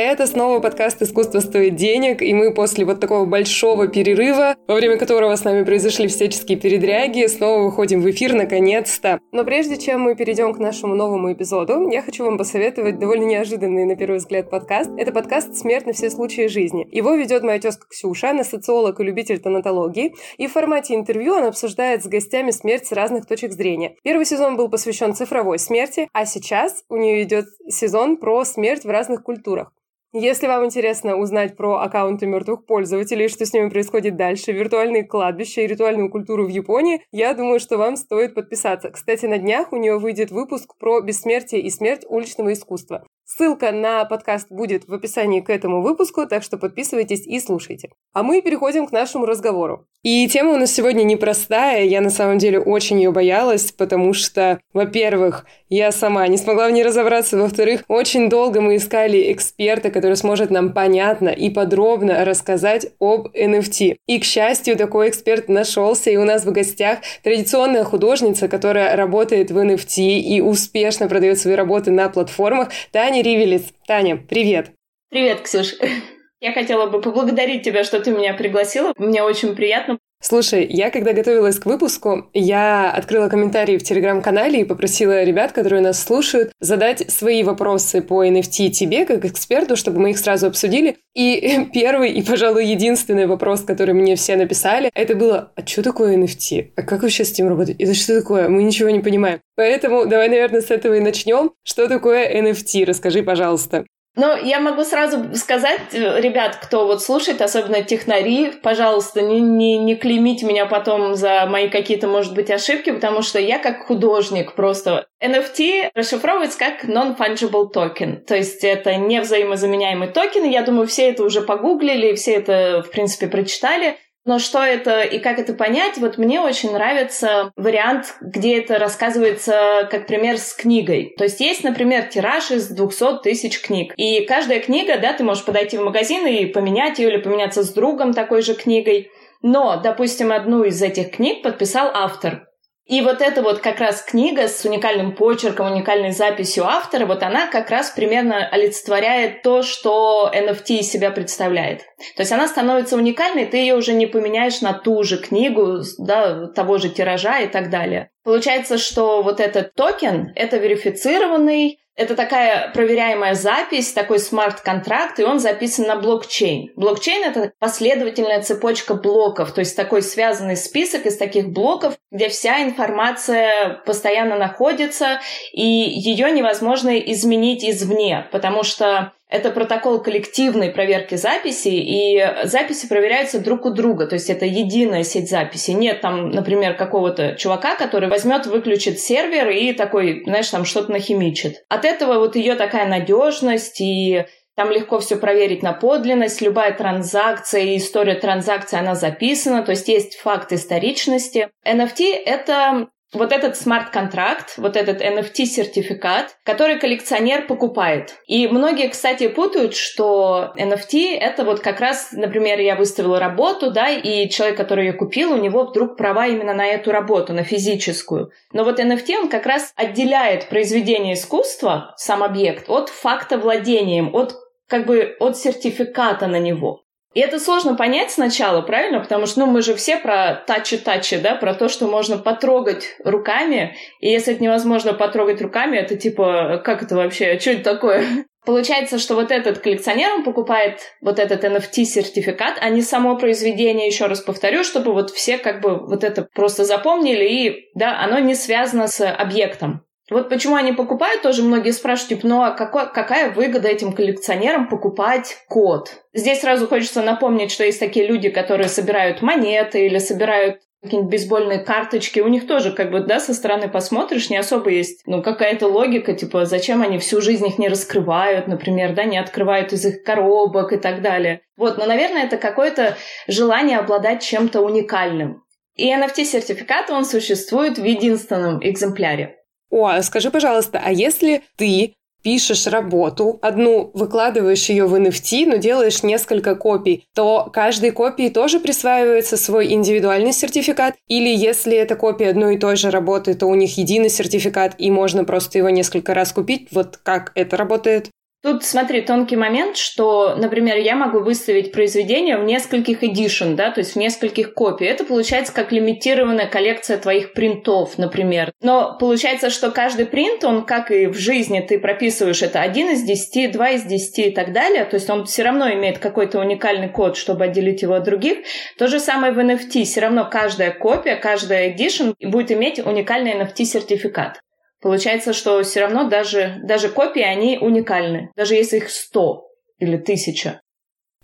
Это снова подкаст «Искусство стоит денег», и мы после вот такого большого перерыва, во время которого с нами произошли всяческие передряги, снова выходим в эфир наконец-то. Но прежде чем мы перейдем к нашему новому эпизоду, я хочу вам посоветовать довольно неожиданный на первый взгляд подкаст. Это подкаст «Смерть на все случаи жизни». Его ведет моя тезка Ксюша, она социолог и любитель тонатологии, и в формате интервью она обсуждает с гостями смерть с разных точек зрения. Первый сезон был посвящен цифровой смерти, а сейчас у нее идет сезон про смерть в разных культурах. Если вам интересно узнать про аккаунты мертвых пользователей, что с ними происходит дальше, виртуальные кладбища и ритуальную культуру в Японии, я думаю, что вам стоит подписаться. Кстати, на днях у нее выйдет выпуск про бессмертие и смерть уличного искусства. Ссылка на подкаст будет в описании к этому выпуску, так что подписывайтесь и слушайте. А мы переходим к нашему разговору. И тема у нас сегодня непростая, я на самом деле очень ее боялась, потому что, во-первых, я сама не смогла в ней разобраться, во-вторых, очень долго мы искали эксперта, который сможет нам понятно и подробно рассказать об NFT. И, к счастью, такой эксперт нашелся, и у нас в гостях традиционная художница, которая работает в NFT и успешно продает свои работы на платформах, Таня Таня Ривелец. Таня, привет. Привет, Ксюш. Я хотела бы поблагодарить тебя, что ты меня пригласила. Мне очень приятно. Слушай, я когда готовилась к выпуску, я открыла комментарии в телеграм-канале и попросила ребят, которые нас слушают, задать свои вопросы по NFT тебе, как эксперту, чтобы мы их сразу обсудили. И первый и, пожалуй, единственный вопрос, который мне все написали, это было, а что такое NFT? А как вообще с этим работать? Это что такое? Мы ничего не понимаем. Поэтому давай, наверное, с этого и начнем. Что такое NFT? Расскажи, пожалуйста. Ну, я могу сразу сказать, э, ребят, кто вот слушает, особенно технари, пожалуйста, не, не, не клеймите меня потом за мои какие-то, может быть, ошибки, потому что я как художник просто. NFT расшифровывается как Non-Fungible Token, то есть это невзаимозаменяемый токен. Я думаю, все это уже погуглили, все это, в принципе, прочитали. Но что это и как это понять, вот мне очень нравится вариант, где это рассказывается как пример с книгой. То есть есть, например, тираж из 200 тысяч книг. И каждая книга, да, ты можешь подойти в магазин и поменять ее или поменяться с другом такой же книгой. Но, допустим, одну из этих книг подписал автор. И вот эта вот как раз книга с уникальным почерком, уникальной записью автора, вот она как раз примерно олицетворяет то, что NFT из себя представляет. То есть она становится уникальной, ты ее уже не поменяешь на ту же книгу, да, того же тиража и так далее. Получается, что вот этот токен — это верифицированный это такая проверяемая запись, такой смарт-контракт, и он записан на блокчейн. Блокчейн — это последовательная цепочка блоков, то есть такой связанный список из таких блоков, где вся информация постоянно находится, и ее невозможно изменить извне, потому что это протокол коллективной проверки записи, и записи проверяются друг у друга, то есть это единая сеть записи. Нет там, например, какого-то чувака, который возьмет, выключит сервер и такой, знаешь, там что-то нахимичит. От этого вот ее такая надежность и там легко все проверить на подлинность, любая транзакция и история транзакции, она записана, то есть есть факт историчности. NFT — это вот этот смарт-контракт, вот этот NFT-сертификат, который коллекционер покупает. И многие, кстати, путают, что NFT — это вот как раз, например, я выставила работу, да, и человек, который ее купил, у него вдруг права именно на эту работу, на физическую. Но вот NFT, он как раз отделяет произведение искусства, сам объект, от факта владением, от как бы от сертификата на него. И это сложно понять сначала, правильно? Потому что ну, мы же все про тачи-тачи, да, про то, что можно потрогать руками. И если это невозможно потрогать руками, это типа, как это вообще, что это такое? Получается, что вот этот коллекционер, он покупает вот этот NFT-сертификат, а не само произведение, еще раз повторю, чтобы вот все как бы вот это просто запомнили, и, да, оно не связано с объектом. Вот почему они покупают, тоже многие спрашивают, типа, ну а какой, какая выгода этим коллекционерам покупать код? Здесь сразу хочется напомнить, что есть такие люди, которые собирают монеты или собирают какие-нибудь бейсбольные карточки, у них тоже, как бы, да, со стороны посмотришь, не особо есть, ну, какая-то логика, типа, зачем они всю жизнь их не раскрывают, например, да, не открывают из их коробок и так далее. Вот, но, наверное, это какое-то желание обладать чем-то уникальным. И NFT-сертификат, он существует в единственном экземпляре. О, а скажи, пожалуйста, а если ты пишешь работу, одну выкладываешь ее в NFT, но делаешь несколько копий, то каждой копии тоже присваивается свой индивидуальный сертификат? Или если это копия одной и той же работы, то у них единый сертификат, и можно просто его несколько раз купить? Вот как это работает? Тут, смотри, тонкий момент, что, например, я могу выставить произведение в нескольких edition, да, то есть в нескольких копий. Это получается как лимитированная коллекция твоих принтов, например. Но получается, что каждый принт, он, как и в жизни, ты прописываешь это один из десяти, два из десяти и так далее, то есть он все равно имеет какой-то уникальный код, чтобы отделить его от других. То же самое в NFT. Все равно каждая копия, каждая edition будет иметь уникальный NFT-сертификат. Получается, что все равно даже, даже копии, они уникальны, даже если их сто или тысяча.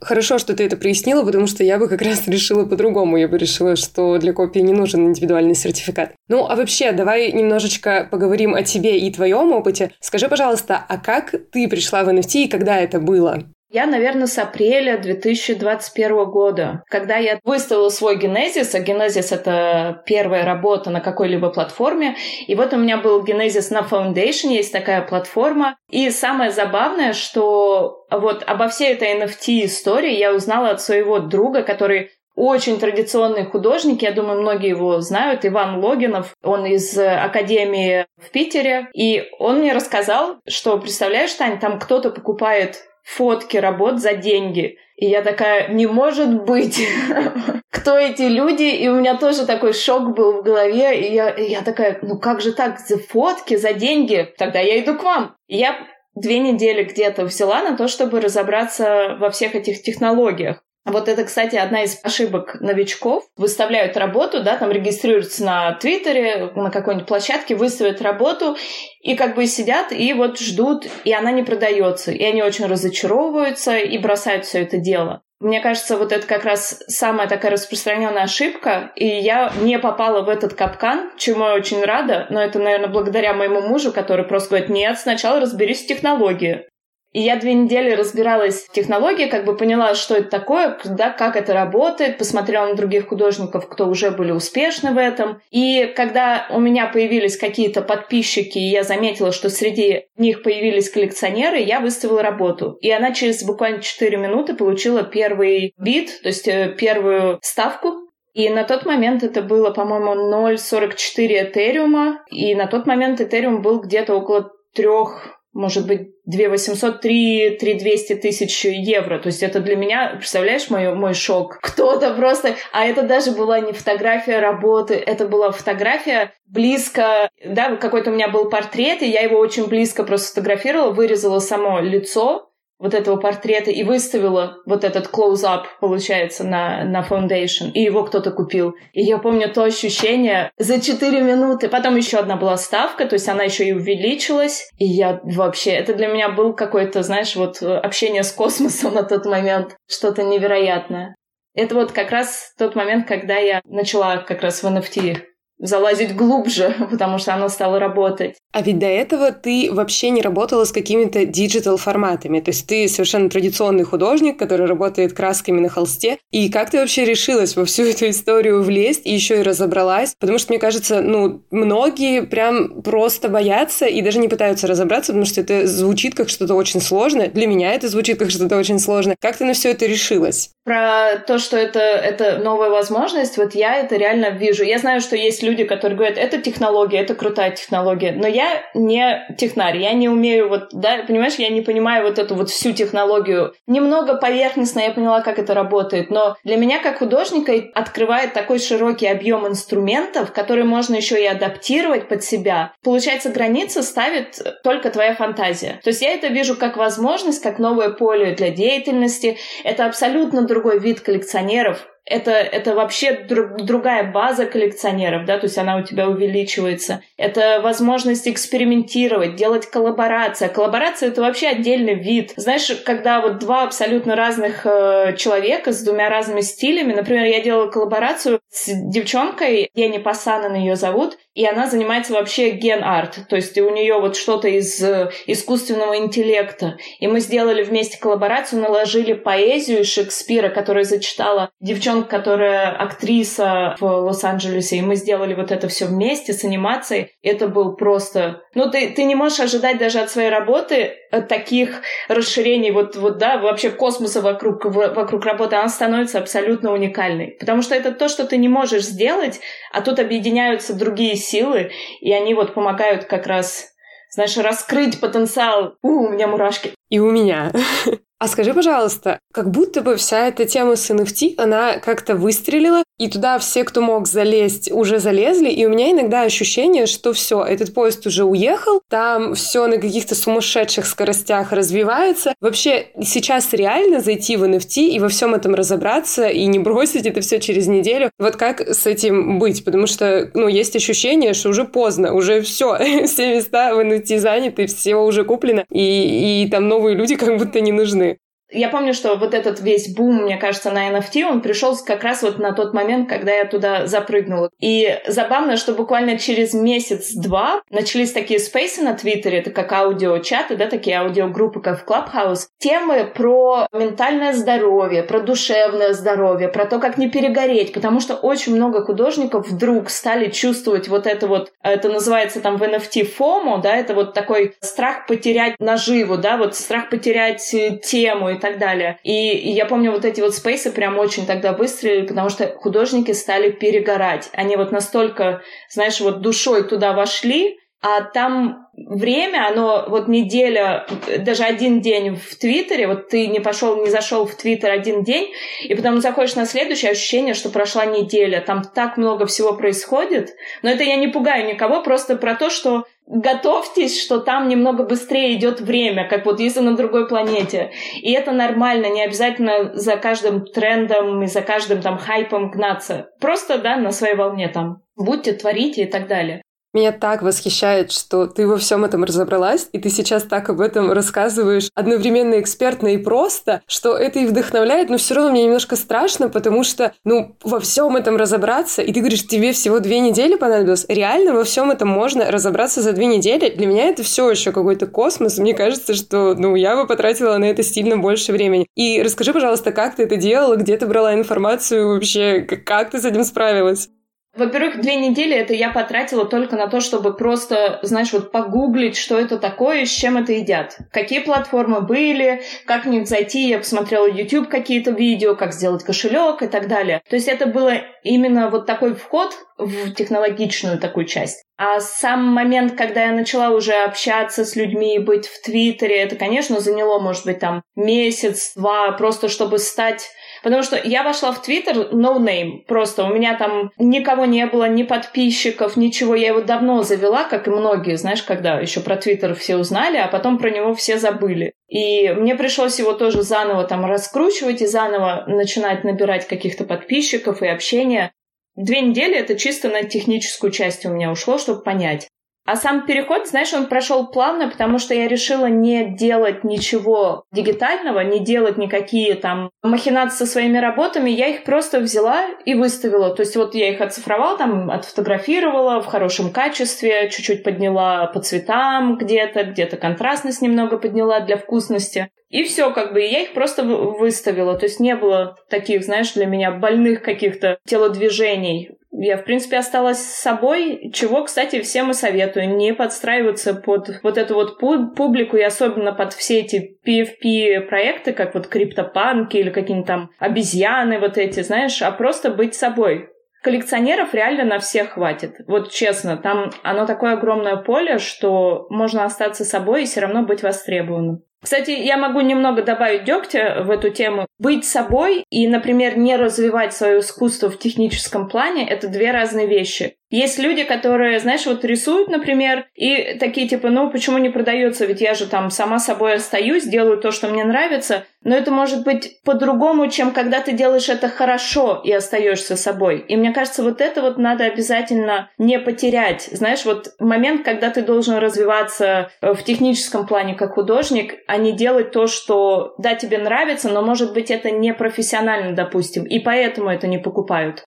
Хорошо, что ты это прояснила, потому что я бы как раз решила по-другому. Я бы решила, что для копии не нужен индивидуальный сертификат. Ну, а вообще, давай немножечко поговорим о тебе и твоем опыте. Скажи, пожалуйста, а как ты пришла в NFT и когда это было? Я, наверное, с апреля 2021 года, когда я выставила свой генезис, а генезис — это первая работа на какой-либо платформе, и вот у меня был генезис на Foundation, есть такая платформа, и самое забавное, что вот обо всей этой NFT-истории я узнала от своего друга, который очень традиционный художник, я думаю, многие его знают, Иван Логинов, он из Академии в Питере, и он мне рассказал, что, представляешь, Тань, там кто-то покупает фотки работ за деньги. И я такая, не может быть, кто эти люди? И у меня тоже такой шок был в голове. И я, и я такая, ну как же так, за фотки, за деньги? Тогда я иду к вам. И я две недели где-то взяла на то, чтобы разобраться во всех этих технологиях. Вот это, кстати, одна из ошибок новичков. Выставляют работу, да, там регистрируются на Твиттере, на какой-нибудь площадке, выставят работу, и как бы сидят и вот ждут, и она не продается. И они очень разочаровываются и бросают все это дело. Мне кажется, вот это как раз самая такая распространенная ошибка, и я не попала в этот капкан, чему я очень рада, но это, наверное, благодаря моему мужу, который просто говорит, нет, сначала разберись в технологии. И я две недели разбиралась в технологии, как бы поняла, что это такое, да, как это работает, посмотрела на других художников, кто уже были успешны в этом. И когда у меня появились какие-то подписчики, и я заметила, что среди них появились коллекционеры, я выставила работу. И она через буквально 4 минуты получила первый бит, то есть э, первую ставку и на тот момент это было, по-моему, 0,44 Этериума. И на тот момент Этериум был где-то около трех может быть, 2 800, 3, 3 200 тысяч евро. То есть это для меня, представляешь, мой, мой шок? Кто-то просто... А это даже была не фотография работы, это была фотография близко... Да, какой-то у меня был портрет, и я его очень близко просто сфотографировала, вырезала само лицо, вот этого портрета и выставила вот этот close-up, получается, на, на foundation, и его кто-то купил. И я помню то ощущение за 4 минуты. Потом еще одна была ставка, то есть она еще и увеличилась. И я вообще... Это для меня был какой-то, знаешь, вот общение с космосом на тот момент. Что-то невероятное. Это вот как раз тот момент, когда я начала как раз в NFT залазить глубже, потому что оно стало работать. А ведь до этого ты вообще не работала с какими-то digital форматами. То есть ты совершенно традиционный художник, который работает красками на холсте. И как ты вообще решилась во всю эту историю влезть и еще и разобралась? Потому что, мне кажется, ну, многие прям просто боятся и даже не пытаются разобраться, потому что это звучит как что-то очень сложное. Для меня это звучит как что-то очень сложное. Как ты на все это решилась? Про то, что это, это новая возможность, вот я это реально вижу. Я знаю, что есть люди, которые говорят, это технология, это крутая технология, но я не технарь, я не умею вот, да, понимаешь, я не понимаю вот эту вот всю технологию. Немного поверхностно я поняла, как это работает, но для меня как художника открывает такой широкий объем инструментов, которые можно еще и адаптировать под себя. Получается, границы ставит только твоя фантазия. То есть я это вижу как возможность, как новое поле для деятельности. Это абсолютно другой вид коллекционеров, это, это вообще друг, другая база коллекционеров, да, то есть она у тебя увеличивается. Это возможность экспериментировать, делать коллаборации. Коллаборация — это вообще отдельный вид. Знаешь, когда вот два абсолютно разных э, человека с двумя разными стилями, например, я делала коллаборацию с девчонкой, Ени Пасанан ее зовут, и она занимается вообще ген-арт, то есть у нее вот что-то из э, искусственного интеллекта. И мы сделали вместе коллаборацию, наложили поэзию Шекспира, которую зачитала девчонка девчонка, которая актриса в Лос-Анджелесе, и мы сделали вот это все вместе с анимацией. Это был просто... Ну, ты, ты не можешь ожидать даже от своей работы э, таких расширений, вот, вот да, вообще космоса вокруг, вокруг работы, она становится абсолютно уникальной. Потому что это то, что ты не можешь сделать, а тут объединяются другие силы, и они вот помогают как раз знаешь, раскрыть потенциал. У, у меня мурашки. И у меня. А скажи, пожалуйста, как будто бы вся эта тема с NFT, она как-то выстрелила, и туда все, кто мог залезть, уже залезли, и у меня иногда ощущение, что все, этот поезд уже уехал, там все на каких-то сумасшедших скоростях развивается. Вообще сейчас реально зайти в NFT и во всем этом разобраться и не бросить это все через неделю. Вот как с этим быть? Потому что, ну, есть ощущение, что уже поздно, уже все, все места в NFT заняты, все уже куплено, и, и там новые люди как будто не нужны. Я помню, что вот этот весь бум, мне кажется, на NFT, он пришел как раз вот на тот момент, когда я туда запрыгнула. И забавно, что буквально через месяц-два начались такие спейсы на Твиттере, это как аудиочаты, да, такие аудиогруппы, как в Clubhouse, темы про ментальное здоровье, про душевное здоровье, про то, как не перегореть, потому что очень много художников вдруг стали чувствовать вот это вот, это называется там в NFT FOMO, да, это вот такой страх потерять наживу, да, вот страх потерять э, тему и так далее. И, и я помню, вот эти вот спейсы прям очень тогда выстрелили, потому что художники стали перегорать. Они вот настолько, знаешь, вот душой туда вошли, а там время, оно вот неделя, даже один день в Твиттере, вот ты не пошел, не зашел в Твиттер один день, и потом заходишь на следующее ощущение, что прошла неделя, там так много всего происходит, но это я не пугаю никого, просто про то, что готовьтесь, что там немного быстрее идет время, как вот если на другой планете. И это нормально, не обязательно за каждым трендом и за каждым там хайпом гнаться. Просто, да, на своей волне там. Будьте, творите и так далее. Меня так восхищает, что ты во всем этом разобралась, и ты сейчас так об этом рассказываешь одновременно экспертно и просто, что это и вдохновляет, но все равно мне немножко страшно, потому что, ну, во всем этом разобраться, и ты говоришь, тебе всего две недели понадобилось, реально во всем этом можно разобраться за две недели. Для меня это все еще какой-то космос. Мне кажется, что, ну, я бы потратила на это сильно больше времени. И расскажи, пожалуйста, как ты это делала, где ты брала информацию вообще, как ты с этим справилась? Во-первых, две недели это я потратила только на то, чтобы просто, знаешь, вот погуглить, что это такое, с чем это едят. Какие платформы были, как в них зайти, я посмотрела YouTube какие-то видео, как сделать кошелек и так далее. То есть это было именно вот такой вход в технологичную такую часть. А сам момент, когда я начала уже общаться с людьми быть в Твиттере, это, конечно, заняло, может быть, там месяц-два, просто чтобы стать Потому что я вошла в Твиттер no name. Просто у меня там никого не было, ни подписчиков, ничего. Я его давно завела, как и многие, знаешь, когда еще про Твиттер все узнали, а потом про него все забыли. И мне пришлось его тоже заново там раскручивать и заново начинать набирать каких-то подписчиков и общения. Две недели это чисто на техническую часть у меня ушло, чтобы понять. А сам переход, знаешь, он прошел плавно, потому что я решила не делать ничего дигитального, не делать никакие там махинации со своими работами. Я их просто взяла и выставила. То есть вот я их оцифровала, там отфотографировала в хорошем качестве, чуть-чуть подняла по цветам где-то, где-то контрастность немного подняла для вкусности. И все, как бы, и я их просто выставила. То есть не было таких, знаешь, для меня больных каких-то телодвижений я, в принципе, осталась с собой, чего, кстати, всем и советую. Не подстраиваться под вот эту вот публику и особенно под все эти PFP-проекты, как вот криптопанки или какие-нибудь там обезьяны вот эти, знаешь, а просто быть собой. Коллекционеров реально на всех хватит. Вот честно, там оно такое огромное поле, что можно остаться собой и все равно быть востребованным. Кстати, я могу немного добавить дегтя в эту тему. Быть собой и, например, не развивать свое искусство в техническом плане — это две разные вещи. Есть люди, которые, знаешь, вот рисуют, например, и такие типа, ну почему не продается, ведь я же там сама собой остаюсь, делаю то, что мне нравится. Но это может быть по-другому, чем когда ты делаешь это хорошо и остаешься собой. И мне кажется, вот это вот надо обязательно не потерять. Знаешь, вот момент, когда ты должен развиваться в техническом плане как художник, а не делать то, что, да, тебе нравится, но может быть это не профессионально, допустим, и поэтому это не покупают.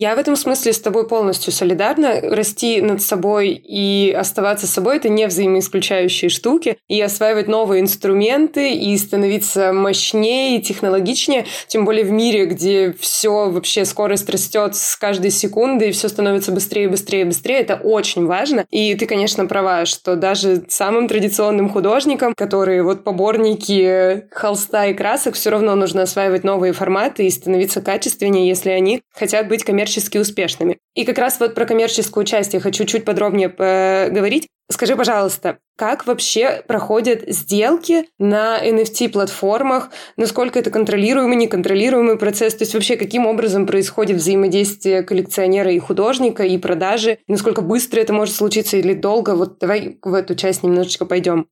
Я в этом смысле с тобой полностью солидарна. Расти над собой и оставаться собой – это не взаимоисключающие штуки. И осваивать новые инструменты, и становиться мощнее и технологичнее, тем более в мире, где все вообще скорость растет с каждой секунды, и все становится быстрее, быстрее, быстрее, это очень важно. И ты, конечно, права, что даже самым традиционным художникам, которые вот поборники холста и красок, все равно нужно осваивать новые форматы и становиться качественнее, если они хотят быть коммерческими коммерчески успешными. И как раз вот про коммерческую часть я хочу чуть подробнее поговорить. Скажи, пожалуйста, как вообще проходят сделки на NFT-платформах? Насколько это контролируемый, неконтролируемый процесс? То есть вообще каким образом происходит взаимодействие коллекционера и художника, и продажи? Насколько быстро это может случиться или долго? Вот давай в эту часть немножечко пойдем.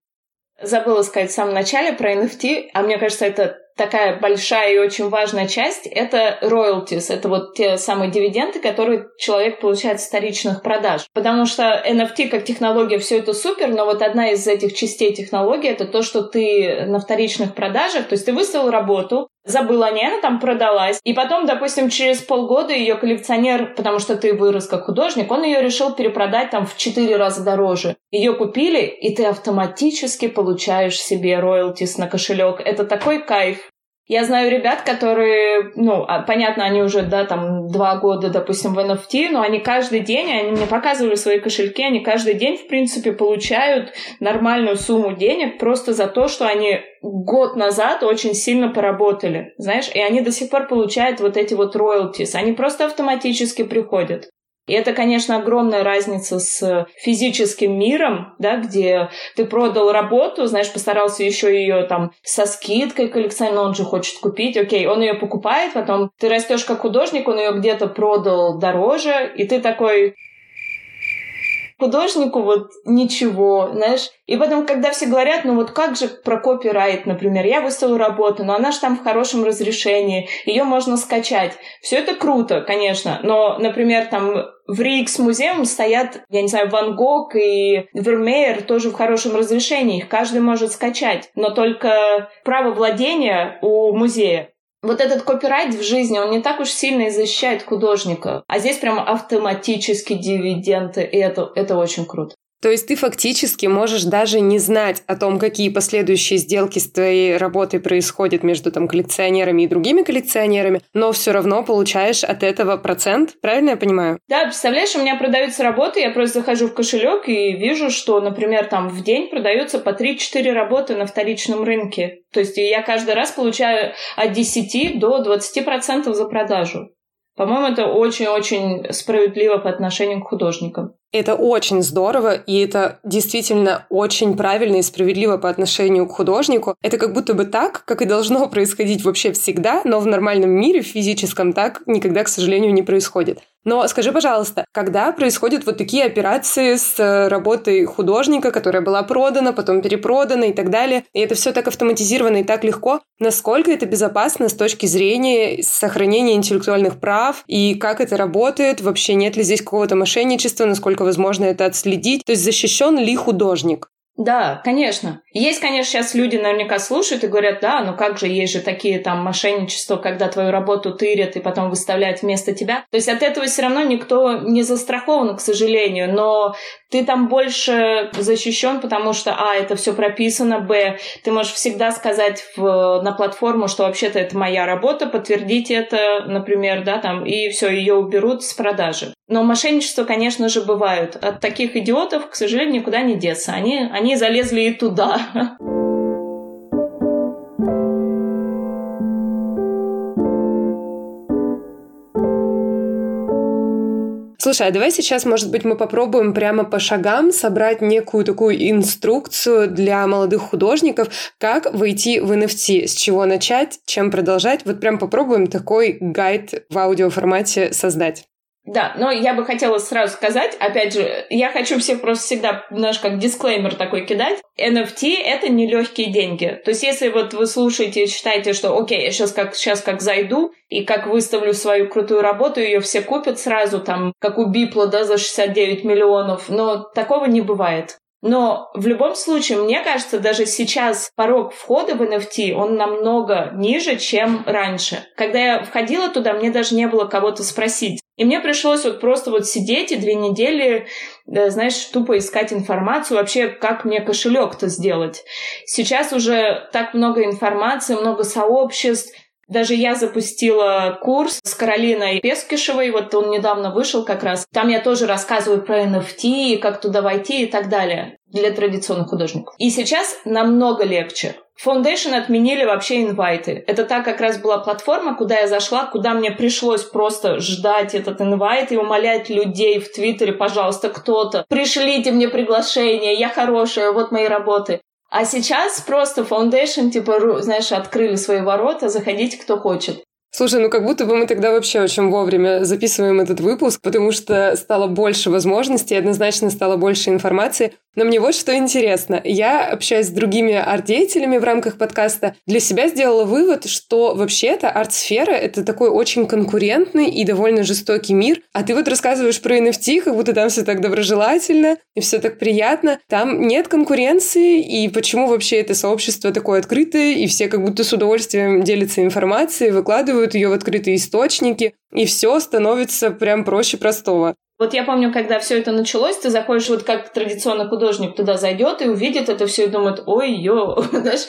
Забыла сказать в самом начале про NFT, а мне кажется, это такая большая и очень важная часть — это royalties. Это вот те самые дивиденды, которые человек получает с вторичных продаж. Потому что NFT как технология все это супер, но вот одна из этих частей технологии — это то, что ты на вторичных продажах, то есть ты выставил работу, забыл о ней, она там продалась. И потом, допустим, через полгода ее коллекционер, потому что ты вырос как художник, он ее решил перепродать там в четыре раза дороже. Ее купили, и ты автоматически получаешь себе роялтис на кошелек. Это такой кайф. Я знаю ребят, которые, ну, а, понятно, они уже, да, там, два года, допустим, в NFT, но они каждый день, они мне показывали свои кошельки, они каждый день, в принципе, получают нормальную сумму денег просто за то, что они год назад очень сильно поработали, знаешь, и они до сих пор получают вот эти вот роялтис, они просто автоматически приходят. И это, конечно, огромная разница с физическим миром, да, где ты продал работу, знаешь, постарался еще ее там со скидкой коллекционер, он же хочет купить, окей, он ее покупает, потом ты растешь как художник, он ее где-то продал дороже, и ты такой, художнику вот ничего, знаешь. И потом, когда все говорят, ну вот как же про копирайт, например, я выставила работу, но она же там в хорошем разрешении, ее можно скачать. Все это круто, конечно, но, например, там в Рикс музеум стоят, я не знаю, Ван Гог и Вермеер тоже в хорошем разрешении, их каждый может скачать, но только право владения у музея вот этот копирайт в жизни, он не так уж сильно и защищает художника. А здесь прям автоматически дивиденды, и это, это очень круто. То есть ты фактически можешь даже не знать о том, какие последующие сделки с твоей работой происходят между там коллекционерами и другими коллекционерами, но все равно получаешь от этого процент, правильно я понимаю? Да, представляешь, у меня продаются работы, я просто захожу в кошелек и вижу, что, например, там в день продаются по 3-4 работы на вторичном рынке. То есть я каждый раз получаю от 10 до 20% за продажу. По-моему, это очень-очень справедливо по отношению к художникам. Это очень здорово, и это действительно очень правильно и справедливо по отношению к художнику. Это как будто бы так, как и должно происходить вообще всегда, но в нормальном мире, в физическом, так никогда, к сожалению, не происходит. Но скажи, пожалуйста, когда происходят вот такие операции с э, работой художника, которая была продана, потом перепродана и так далее, и это все так автоматизировано и так легко, насколько это безопасно с точки зрения сохранения интеллектуальных прав, и как это работает, вообще нет ли здесь какого-то мошенничества, насколько возможно это отследить, то есть защищен ли художник? Да, конечно. Есть, конечно, сейчас люди наверняка слушают и говорят, да, ну как же, есть же такие там мошенничества, когда твою работу тырят и потом выставляют вместо тебя. То есть от этого все равно никто не застрахован, к сожалению, но ты там больше защищен, потому что, а, это все прописано, б, ты можешь всегда сказать в, на платформу, что вообще-то это моя работа, подтвердить это, например, да, там, и все, ее уберут с продажи. Но мошенничества, конечно же, бывают. От таких идиотов, к сожалению, никуда не деться. Они, они залезли и туда. Слушай, а давай сейчас, может быть, мы попробуем прямо по шагам собрать некую такую инструкцию для молодых художников, как войти в NFT, с чего начать, чем продолжать. Вот прям попробуем такой гайд в аудиоформате создать. Да, но я бы хотела сразу сказать, опять же, я хочу всех просто всегда, знаешь, как дисклеймер такой кидать. NFT — это не легкие деньги. То есть если вот вы слушаете и считаете, что окей, я сейчас как, сейчас как зайду и как выставлю свою крутую работу, ее все купят сразу, там, как у Бипла, да, за 69 миллионов, но такого не бывает. Но в любом случае, мне кажется, даже сейчас порог входа в NFT, он намного ниже, чем раньше. Когда я входила туда, мне даже не было кого-то спросить. И мне пришлось вот просто вот сидеть и две недели, знаешь, тупо искать информацию вообще, как мне кошелек-то сделать. Сейчас уже так много информации, много сообществ, Даже я запустила курс с Каролиной Пескишевой, вот он недавно вышел как раз. Там я тоже рассказываю про NFT, как туда войти и так далее для традиционных художников. И сейчас намного легче. Foundation отменили вообще инвайты. Это та как раз была платформа, куда я зашла, куда мне пришлось просто ждать этот инвайт и умолять людей в Твиттере, пожалуйста, кто-то, пришлите мне приглашение, я хорошая, вот мои работы. А сейчас просто Foundation, типа, знаешь, открыли свои ворота, заходите, кто хочет. Слушай, ну как будто бы мы тогда вообще очень вовремя записываем этот выпуск, потому что стало больше возможностей, однозначно стало больше информации. Но мне вот что интересно. Я, общаясь с другими арт-деятелями в рамках подкаста, для себя сделала вывод, что вообще-то арт-сфера — это такой очень конкурентный и довольно жестокий мир. А ты вот рассказываешь про NFT, как будто там все так доброжелательно и все так приятно. Там нет конкуренции, и почему вообще это сообщество такое открытое, и все как будто с удовольствием делятся информацией, выкладывают ее в открытые источники, и все становится прям проще простого. Вот я помню, когда все это началось, ты заходишь, вот как традиционно художник туда зайдет и увидит это все и думает, ой, ё, знаешь,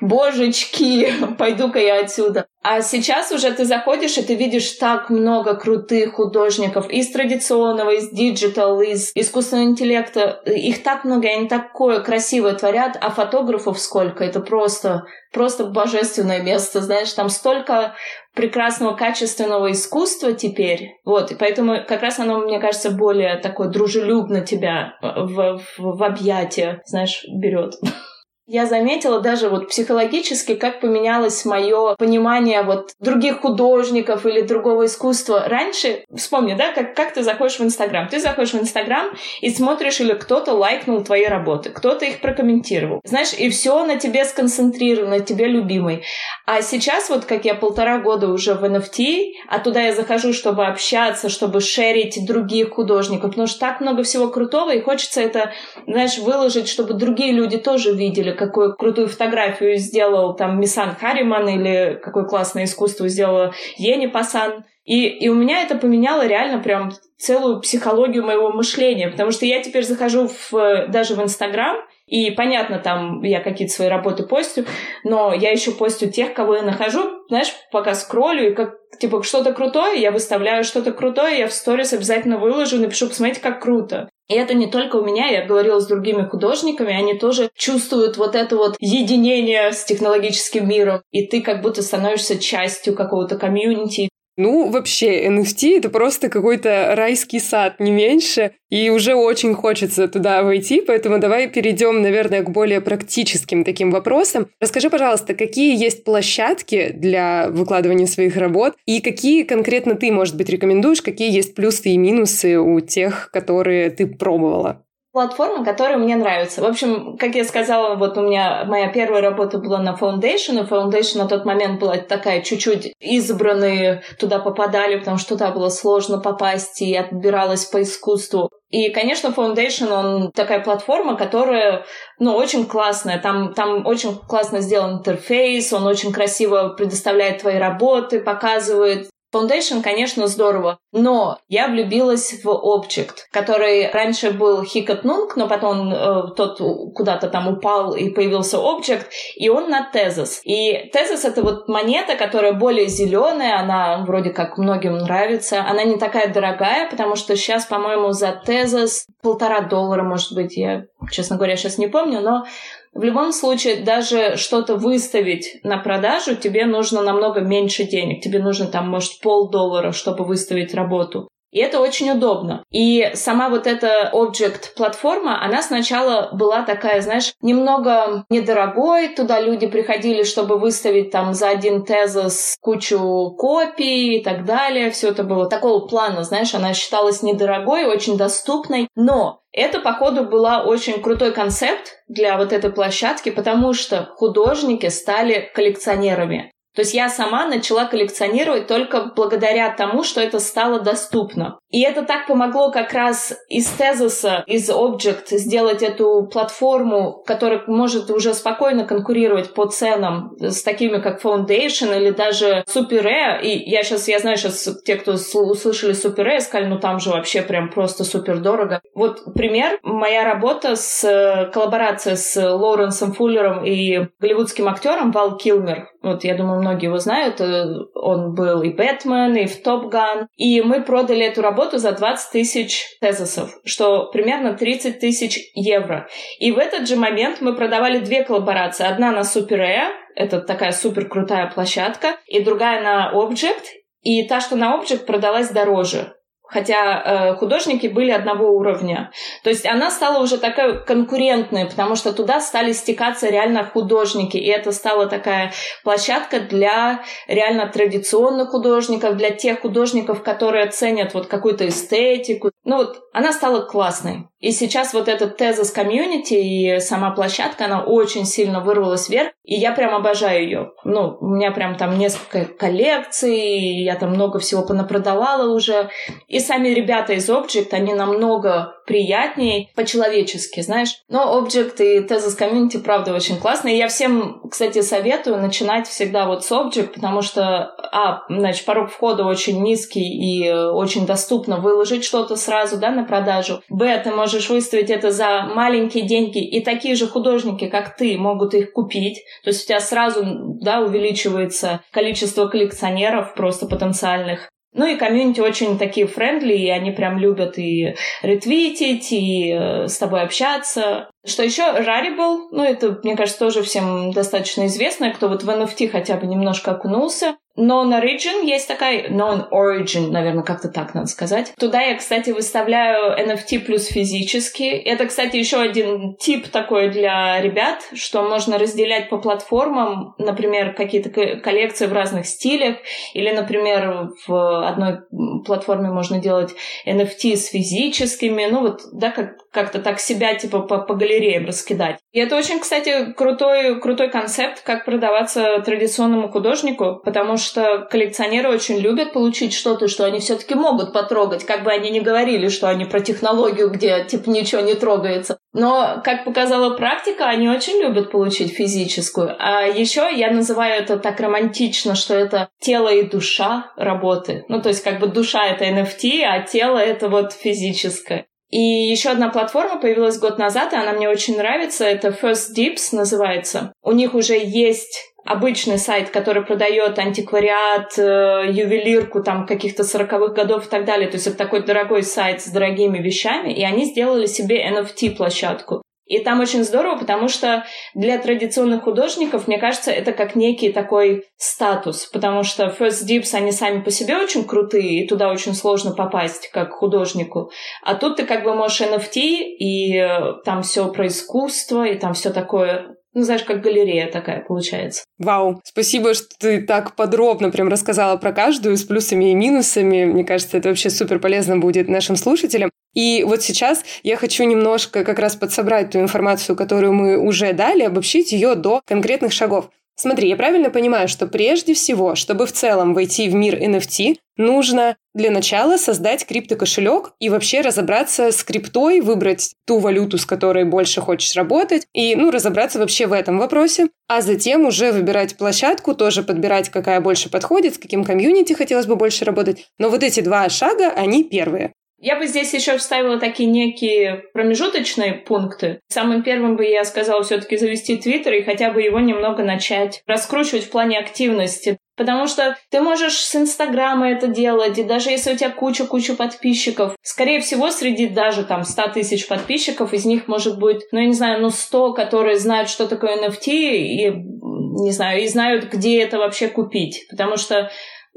божечки, пойду-ка я отсюда. А сейчас уже ты заходишь, и ты видишь так много крутых художников из традиционного, из digital, из искусственного интеллекта. Их так много, и они такое красивое творят, а фотографов сколько? Это просто, просто божественное место, знаешь, там столько прекрасного, качественного искусства теперь. Вот, и поэтому как раз оно, мне кажется, более такое дружелюбно тебя в, в, в объятия, знаешь, берет. Я заметила даже вот психологически, как поменялось мое понимание вот других художников или другого искусства. Раньше, вспомни, да, как, как ты заходишь в Инстаграм. Ты заходишь в Инстаграм и смотришь, или кто-то лайкнул твои работы, кто-то их прокомментировал. Знаешь, и все на тебе сконцентрировано, тебе любимый. А сейчас вот, как я полтора года уже в NFT, а туда я захожу, чтобы общаться, чтобы шерить других художников, потому что так много всего крутого, и хочется это, знаешь, выложить, чтобы другие люди тоже видели, какую крутую фотографию сделал там Мисан Хариман или какое классное искусство сделала Ени Пасан. И, и у меня это поменяло реально прям целую психологию моего мышления, потому что я теперь захожу в, даже в Инстаграм, и понятно, там я какие-то свои работы постю, но я еще постю тех, кого я нахожу, знаешь, пока скроллю, и как, типа, что-то крутое, я выставляю что-то крутое, я в сторис обязательно выложу, напишу, посмотрите, как круто. И это не только у меня, я говорила с другими художниками, они тоже чувствуют вот это вот единение с технологическим миром, и ты как будто становишься частью какого-то комьюнити, ну, вообще, NFT — это просто какой-то райский сад, не меньше, и уже очень хочется туда войти, поэтому давай перейдем, наверное, к более практическим таким вопросам. Расскажи, пожалуйста, какие есть площадки для выкладывания своих работ, и какие конкретно ты, может быть, рекомендуешь, какие есть плюсы и минусы у тех, которые ты пробовала? Платформы, которые мне нравятся. В общем, как я сказала, вот у меня моя первая работа была на Foundation, и Foundation на тот момент была такая чуть-чуть избранные, туда попадали, потому что туда было сложно попасть, и отбиралась по искусству. И, конечно, Foundation, он такая платформа, которая, ну, очень классная. Там, там очень классно сделан интерфейс, он очень красиво предоставляет твои работы, показывает Foundation, конечно, здорово, но я влюбилась в Object, который раньше был Nung, но потом э, тот куда-то там упал и появился Object, и он на Tezos. И Tezos это вот монета, которая более зеленая, она вроде как многим нравится, она не такая дорогая, потому что сейчас, по-моему, за Tezos полтора доллара, может быть, я, честно говоря, сейчас не помню, но в любом случае, даже что-то выставить на продажу, тебе нужно намного меньше денег. Тебе нужно там, может, полдоллара, чтобы выставить работу. И это очень удобно. И сама вот эта Object платформа, она сначала была такая, знаешь, немного недорогой. Туда люди приходили, чтобы выставить там за один тезис кучу копий и так далее. Все это было такого плана, знаешь, она считалась недорогой, очень доступной. Но это, походу, была очень крутой концепт для вот этой площадки, потому что художники стали коллекционерами. То есть я сама начала коллекционировать только благодаря тому, что это стало доступно. И это так помогло как раз из тезиса, из Object сделать эту платформу, которая может уже спокойно конкурировать по ценам с такими, как Foundation или даже Super Rare. И я сейчас, я знаю, сейчас те, кто услышали Super Rare, сказали, ну там же вообще прям просто супер дорого. Вот пример. Моя работа с коллаборацией с Лоуренсом Фуллером и голливудским актером Вал Килмер. Вот я думаю, многие его знают. Э, он был и Бэтмен, и в Топ Ган. И мы продали эту работу за 20 тысяч тезисов, что примерно 30 тысяч евро. И в этот же момент мы продавали две коллаборации. Одна на Super Air, это такая супер крутая площадка, и другая на Object. И та, что на Object, продалась дороже хотя э, художники были одного уровня. То есть она стала уже такая конкурентной, потому что туда стали стекаться реально художники, и это стала такая площадка для реально традиционных художников, для тех художников, которые ценят вот какую-то эстетику. Ну вот она стала классной. И сейчас вот этот тезис комьюнити и сама площадка, она очень сильно вырвалась вверх, и я прям обожаю ее. Ну, у меня прям там несколько коллекций, я там много всего понапродавала уже. И сами ребята из Object, они намного приятнее по-человечески, знаешь. Но Object и Tezos Community, правда, очень классные. Я всем, кстати, советую начинать всегда вот с Object, потому что, а, значит, порог входа очень низкий и очень доступно выложить что-то сразу, да, на продажу. Б, ты можешь можешь выставить это за маленькие деньги, и такие же художники, как ты, могут их купить. То есть у тебя сразу да, увеличивается количество коллекционеров просто потенциальных. Ну и комьюнити очень такие friendly, и они прям любят и ретвитить, и э, с тобой общаться. Что еще? Rarible, ну это, мне кажется, тоже всем достаточно известно, кто вот в NFT хотя бы немножко окунулся. KnownOrigin есть такая, KnownOrigin, наверное, как-то так надо сказать. Туда я, кстати, выставляю NFT плюс физически. Это, кстати, еще один тип такой для ребят, что можно разделять по платформам, например, какие-то коллекции в разных стилях, или, например, в одной платформе можно делать NFT с физическими, ну вот, да, как, как-то так себя, типа, по, по галереям раскидать. И это очень, кстати, крутой, крутой концепт, как продаваться традиционному художнику, потому что коллекционеры очень любят получить что-то, что они все-таки могут потрогать, как бы они ни говорили, что они про технологию, где типа ничего не трогается. Но, как показала практика, они очень любят получить физическую. А еще я называю это так романтично, что это тело и душа работы. Ну, то есть, как бы душа — это NFT, а тело — это вот физическое. И еще одна платформа появилась год назад, и она мне очень нравится. Это First Dips называется. У них уже есть обычный сайт, который продает антиквариат, э, ювелирку там каких-то сороковых годов и так далее. То есть это такой дорогой сайт с дорогими вещами, и они сделали себе NFT-площадку. И там очень здорово, потому что для традиционных художников, мне кажется, это как некий такой статус, потому что First Dips, они сами по себе очень крутые, и туда очень сложно попасть как художнику. А тут ты как бы можешь NFT, и э, там все про искусство, и там все такое ну, знаешь, как галерея такая получается. Вау, спасибо, что ты так подробно прям рассказала про каждую с плюсами и минусами. Мне кажется, это вообще супер полезно будет нашим слушателям. И вот сейчас я хочу немножко как раз подсобрать ту информацию, которую мы уже дали, обобщить ее до конкретных шагов. Смотри, я правильно понимаю, что прежде всего, чтобы в целом войти в мир NFT, нужно для начала создать криптокошелек и вообще разобраться с криптой, выбрать ту валюту, с которой больше хочешь работать, и, ну, разобраться вообще в этом вопросе, а затем уже выбирать площадку, тоже подбирать, какая больше подходит, с каким комьюнити хотелось бы больше работать. Но вот эти два шага, они первые. Я бы здесь еще вставила такие некие промежуточные пункты. Самым первым бы я сказала все-таки завести Твиттер и хотя бы его немного начать раскручивать в плане активности. Потому что ты можешь с Инстаграма это делать, и даже если у тебя куча-куча подписчиков, скорее всего, среди даже там 100 тысяч подписчиков, из них может быть, ну, я не знаю, ну, 100, которые знают, что такое NFT, и, не знаю, и знают, где это вообще купить. Потому что,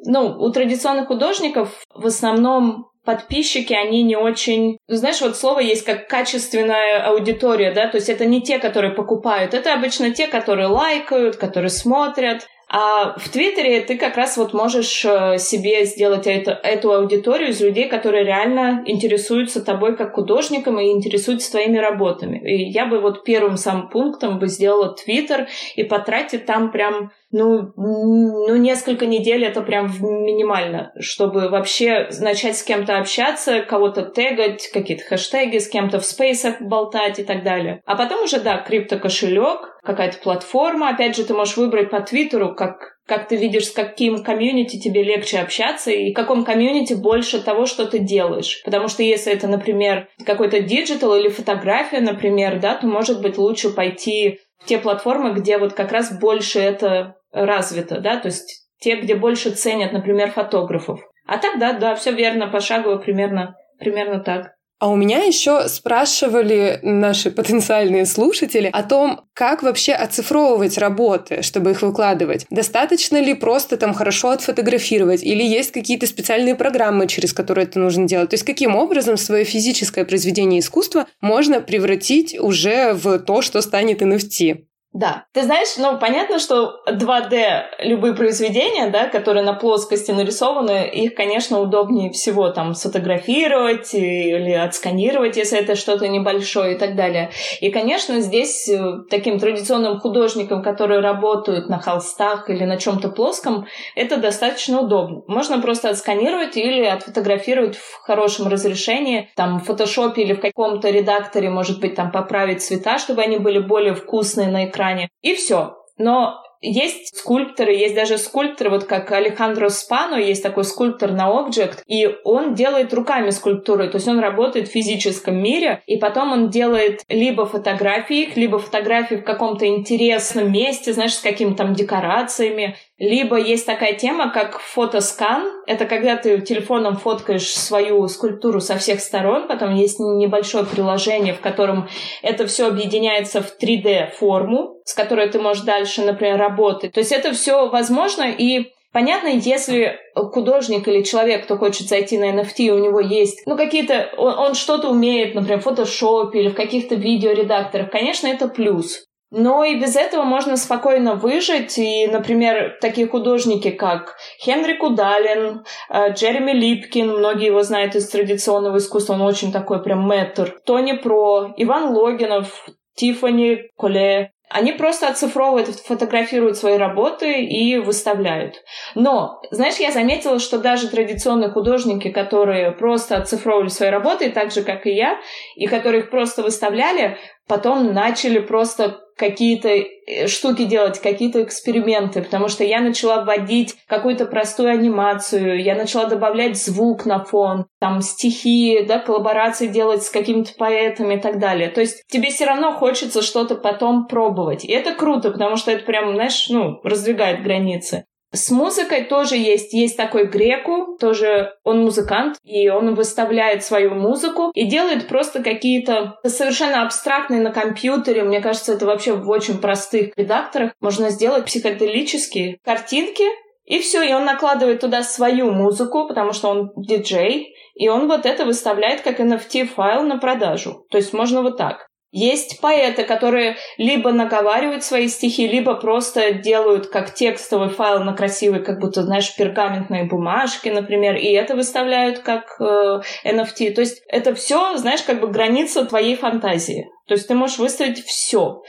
ну, у традиционных художников в основном подписчики, они не очень... Знаешь, вот слово есть как качественная аудитория, да, то есть это не те, которые покупают, это обычно те, которые лайкают, которые смотрят. А в Твиттере ты как раз вот можешь э, себе сделать это, эту аудиторию из людей, которые реально интересуются тобой как художником и интересуются твоими работами. И я бы вот первым самым пунктом бы сделала Твиттер и потратить там прям ну, ну, несколько недель это прям минимально, чтобы вообще начать с кем-то общаться, кого-то тегать, какие-то хэштеги, с кем-то в спейсах болтать и так далее. А потом уже, да, криптокошелек, какая-то платформа. Опять же, ты можешь выбрать по Твиттеру, как как ты видишь, с каким комьюнити тебе легче общаться и в каком комьюнити больше того, что ты делаешь. Потому что если это, например, какой-то digital или фотография, например, да, то, может быть, лучше пойти в те платформы, где вот как раз больше это развито, да, то есть те, где больше ценят, например, фотографов. А так, да, да, все верно, пошагово примерно, примерно так. А у меня еще спрашивали наши потенциальные слушатели о том, как вообще оцифровывать работы, чтобы их выкладывать. Достаточно ли просто там хорошо отфотографировать или есть какие-то специальные программы, через которые это нужно делать? То есть каким образом свое физическое произведение искусства можно превратить уже в то, что станет NFT? Да. Ты знаешь, ну, понятно, что 2D любые произведения, да, которые на плоскости нарисованы, их, конечно, удобнее всего там сфотографировать или отсканировать, если это что-то небольшое и так далее. И, конечно, здесь э, таким традиционным художникам, которые работают на холстах или на чем-то плоском, это достаточно удобно. Можно просто отсканировать или отфотографировать в хорошем разрешении, там, в фотошопе или в каком-то редакторе, может быть, там, поправить цвета, чтобы они были более вкусные на экране, экране. И все. Но есть скульпторы, есть даже скульпторы, вот как Алехандро Спано, есть такой скульптор на Object, и он делает руками скульптуры, то есть он работает в физическом мире, и потом он делает либо фотографии либо фотографии в каком-то интересном месте, знаешь, с какими-то там декорациями, либо есть такая тема, как фотоскан. Это когда ты телефоном фоткаешь свою скульптуру со всех сторон, потом есть небольшое приложение, в котором это все объединяется в 3D-форму, с которой ты можешь дальше, например, работать. То есть это все возможно, и Понятно, если художник или человек, кто хочет зайти на NFT, у него есть, ну, какие-то, он, он что-то умеет, например, в фотошопе или в каких-то видеоредакторах, конечно, это плюс. Но и без этого можно спокойно выжить. И, например, такие художники, как Хенри Кудалин, э, Джереми Липкин, многие его знают из традиционного искусства, он очень такой прям мэтр, Тони Про, Иван Логинов, Тиффани Коле, они просто оцифровывают, фотографируют свои работы и выставляют. Но, знаешь, я заметила, что даже традиционные художники, которые просто оцифровывали свои работы, так же, как и я, и которые их просто выставляли, потом начали просто какие-то э, штуки делать, какие-то эксперименты, потому что я начала вводить какую-то простую анимацию, я начала добавлять звук на фон, там стихи, да, коллаборации делать с какими-то поэтами и так далее. То есть тебе все равно хочется что-то потом пробовать. И это круто, потому что это прям, знаешь, ну, раздвигает границы. С музыкой тоже есть. Есть такой Греку, тоже он музыкант, и он выставляет свою музыку и делает просто какие-то совершенно абстрактные на компьютере. Мне кажется, это вообще в очень простых редакторах. Можно сделать психоделические картинки, и все, и он накладывает туда свою музыку, потому что он диджей, и он вот это выставляет как NFT-файл на продажу. То есть можно вот так. Есть поэты, которые либо наговаривают свои стихи, либо просто делают как текстовый файл на красивой, как будто, знаешь, пергаментной бумажке, например, и это выставляют как э, NFT. То есть это все, знаешь, как бы граница твоей фантазии. То есть ты можешь выставить все.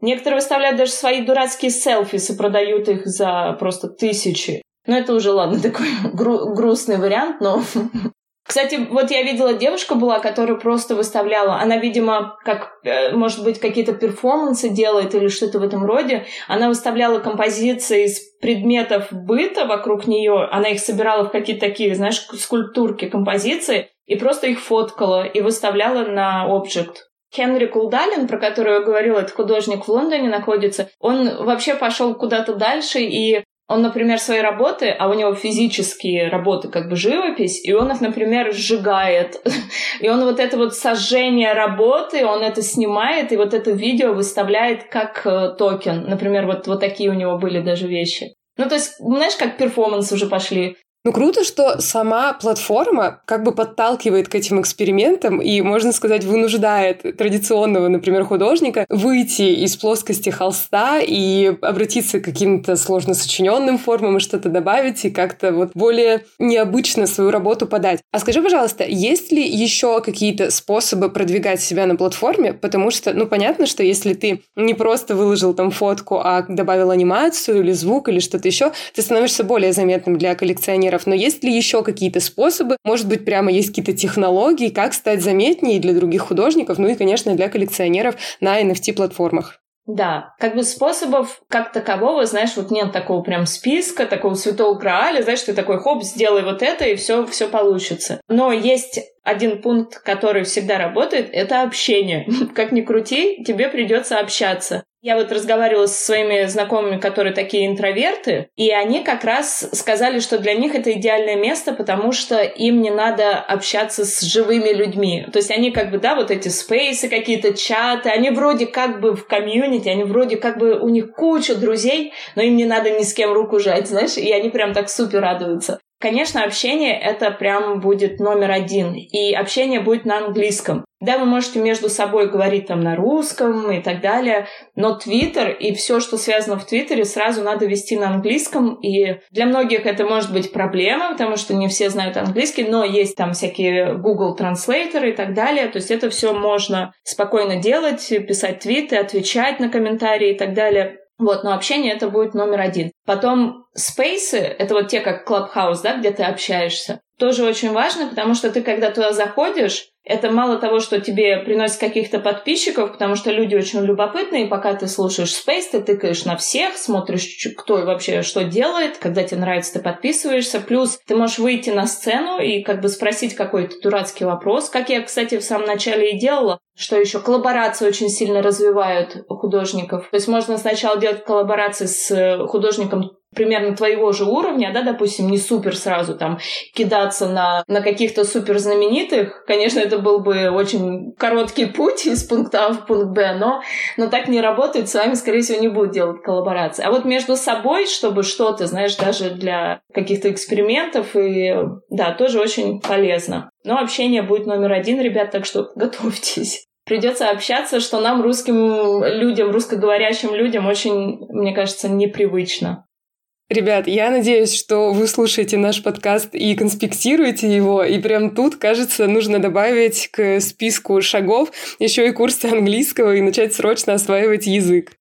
Некоторые выставляют даже свои дурацкие селфис и продают их за просто тысячи. Ну, это уже, ладно, такой гру- грустный вариант, но Кстати, вот я видела девушка была, которая просто выставляла, она, видимо, как, э, может быть, какие-то перформансы делает или что-то в этом роде, она выставляла композиции из предметов быта вокруг нее, она их собирала в какие-то такие, знаешь, скульптурки, композиции, и просто их фоткала и выставляла на объект. Хенрик Улдален, про которого я говорила, этот художник в Лондоне находится, он вообще пошел куда-то дальше и он, например, свои работы, а у него физические работы, как бы живопись, и он их, например, сжигает. И он вот это вот сожжение работы, он это снимает, и вот это видео выставляет как э, токен. Например, вот, вот такие у него были даже вещи. Ну, то есть, знаешь, как перформанс уже пошли. Ну, круто, что сама платформа как бы подталкивает к этим экспериментам и, можно сказать, вынуждает традиционного, например, художника выйти из плоскости холста и обратиться к каким-то сложно сочиненным формам и что-то добавить и как-то вот более необычно свою работу подать. А скажи, пожалуйста, есть ли еще какие-то способы продвигать себя на платформе? Потому что, ну, понятно, что если ты не просто выложил там фотку, а добавил анимацию или звук или что-то еще, ты становишься более заметным для коллекционеров дизайнеров, но есть ли еще какие-то способы? Может быть, прямо есть какие-то технологии, как стать заметнее для других художников, ну и, конечно, для коллекционеров на NFT-платформах? Да, как бы способов как такового, знаешь, вот нет такого прям списка, такого святого грааля, знаешь, ты такой, хоп, сделай вот это, и все, все получится. Но есть один пункт, который всегда работает, это общение. Как ни крути, тебе придется общаться. Я вот разговаривала со своими знакомыми, которые такие интроверты, и они как раз сказали, что для них это идеальное место, потому что им не надо общаться с живыми людьми. То есть они как бы, да, вот эти спейсы, какие-то чаты, они вроде как бы в комьюнити, они вроде как бы у них куча друзей, но им не надо ни с кем руку жать, знаешь, и они прям так супер радуются. Конечно, общение это прям будет номер один, и общение будет на английском. Да, вы можете между собой говорить там на русском и так далее, но Твиттер и все, что связано в Твиттере, сразу надо вести на английском, и для многих это может быть проблема, потому что не все знают английский, но есть там всякие Google Translator и так далее, то есть это все можно спокойно делать, писать твиты, отвечать на комментарии и так далее. Вот, но общение это будет номер один. Потом спейсы, это вот те, как Clubhouse, да, где ты общаешься, тоже очень важно, потому что ты, когда туда заходишь, это мало того, что тебе приносит каких-то подписчиков, потому что люди очень любопытные, пока ты слушаешь Space, ты тыкаешь на всех, смотришь, кто вообще что делает, когда тебе нравится, ты подписываешься, плюс ты можешь выйти на сцену и как бы спросить какой-то дурацкий вопрос, как я, кстати, в самом начале и делала, что еще коллаборации очень сильно развивают художников. То есть можно сначала делать коллаборации с художником примерно твоего же уровня, да, допустим, не супер сразу там кидаться на, на каких-то супер знаменитых. Конечно, это был бы очень короткий путь из пункта А в пункт Б, но, но так не работает, с вами, скорее всего, не будут делать коллаборации. А вот между собой, чтобы что-то, знаешь, даже для каких-то экспериментов, и да, тоже очень полезно. Но общение будет номер один, ребят, так что готовьтесь придется общаться, что нам, русским людям, русскоговорящим людям, очень, мне кажется, непривычно. Ребят, я надеюсь, что вы слушаете наш подкаст и конспектируете его, и прям тут, кажется, нужно добавить к списку шагов еще и курсы английского и начать срочно осваивать язык.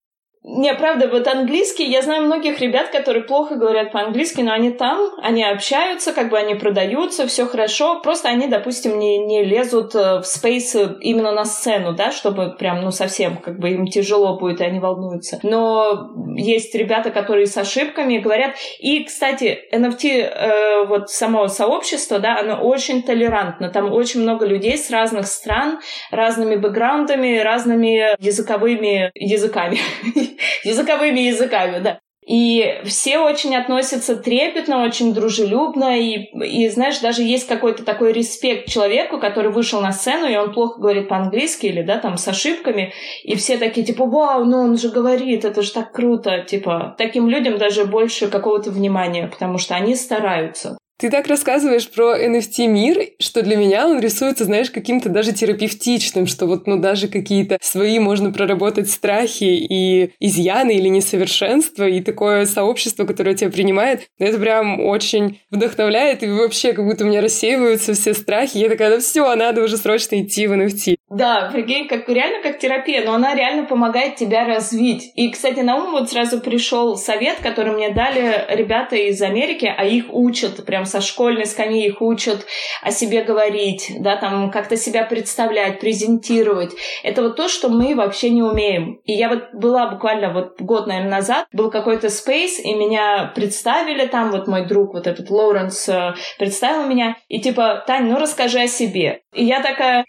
Не, правда, вот английский, я знаю многих ребят, которые плохо говорят по-английски, но они там, они общаются, как бы они продаются, все хорошо, просто они, допустим, не, не лезут э, в спейс именно на сцену, да, чтобы прям, ну, совсем, как бы им тяжело будет, и они волнуются. Но есть ребята, которые с ошибками говорят. И, кстати, NFT, э, вот само сообщество, да, оно очень толерантно, там очень много людей с разных стран, разными бэкграундами, разными языковыми языками языковыми языками, да. И все очень относятся трепетно, очень дружелюбно, и, и, знаешь, даже есть какой-то такой респект человеку, который вышел на сцену, и он плохо говорит по-английски или, да, там, с ошибками, и все такие, типа, вау, ну он же говорит, это же так круто, типа, таким людям даже больше какого-то внимания, потому что они стараются. Ты так рассказываешь про NFT-мир, что для меня он рисуется, знаешь, каким-то даже терапевтичным, что вот, ну, даже какие-то свои можно проработать страхи и изъяны или несовершенства, и такое сообщество, которое тебя принимает, это прям очень вдохновляет, и вообще как будто у меня рассеиваются все страхи, я такая, ну все, надо уже срочно идти в NFT. Да, прикинь, как реально как терапия, но она реально помогает тебя развить. И, кстати, на ум вот сразу пришел совет, который мне дали ребята из Америки, а их учат, прям со школьной скамьи их учат о себе говорить, да, там как-то себя представлять, презентировать. Это вот то, что мы вообще не умеем. И я вот была буквально вот год, наверное, назад, был какой-то спейс, и меня представили там, вот мой друг, вот этот Лоуренс э, представил меня, и типа, Тань, ну расскажи о себе. И я такая,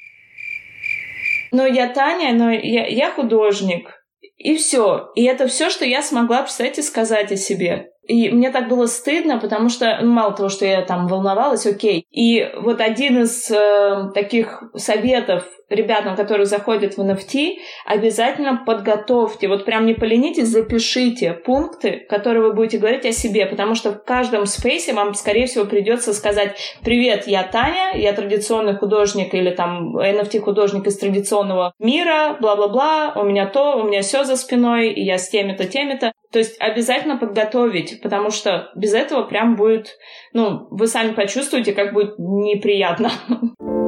но я Таня, но я, я художник. И все. И это все, что я смогла, представьте, сказать о себе. И мне так было стыдно, потому что, ну, мало того, что я там волновалась, окей. И вот один из э, таких советов ребятам, которые заходят в NFT, обязательно подготовьте, вот прям не поленитесь, запишите пункты, которые вы будете говорить о себе, потому что в каждом спейсе вам, скорее всего, придется сказать «Привет, я Таня, я традиционный художник или там NFT-художник из традиционного мира, бла-бла-бла, у меня то, у меня все за спиной, и я с теми-то, теми-то». То есть обязательно подготовить, потому что без этого прям будет, ну, вы сами почувствуете, как будет неприятно.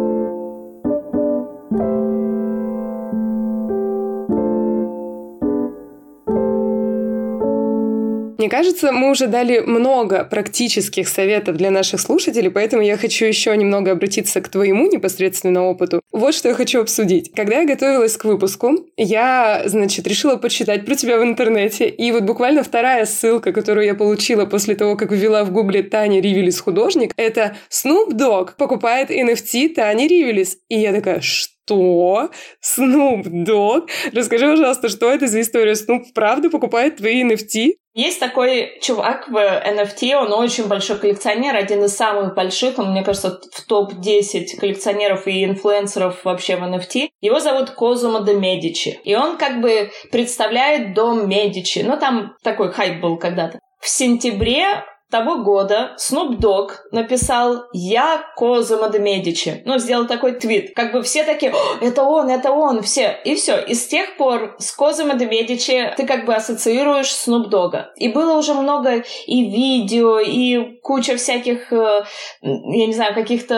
Мне кажется, мы уже дали много практических советов для наших слушателей, поэтому я хочу еще немного обратиться к твоему непосредственно опыту. Вот что я хочу обсудить. Когда я готовилась к выпуску, я, значит, решила почитать про тебя в интернете, и вот буквально вторая ссылка, которую я получила после того, как ввела в гугле Таня Ривелис художник, это Snoop Dogg покупает NFT Тани Ривелис. И я такая, что? что? Snoop Dogg? Расскажи, пожалуйста, что это за история? Snoop правда покупает твои NFT? Есть такой чувак в NFT, он очень большой коллекционер, один из самых больших, он, мне кажется, в топ-10 коллекционеров и инфлюенсеров вообще в NFT. Его зовут Козумо де Медичи. И он как бы представляет дом Медичи. Ну, там такой хайп был когда-то. В сентябре того года Snoop Dogg написал «Я Козумо де Медичи». Ну, сделал такой твит. Как бы все такие «Это он, это он», все. И все. И с тех пор с Козумо де Медичи ты как бы ассоциируешь Snoop Dogg. И было уже много и видео, и куча всяких, э, я не знаю, каких-то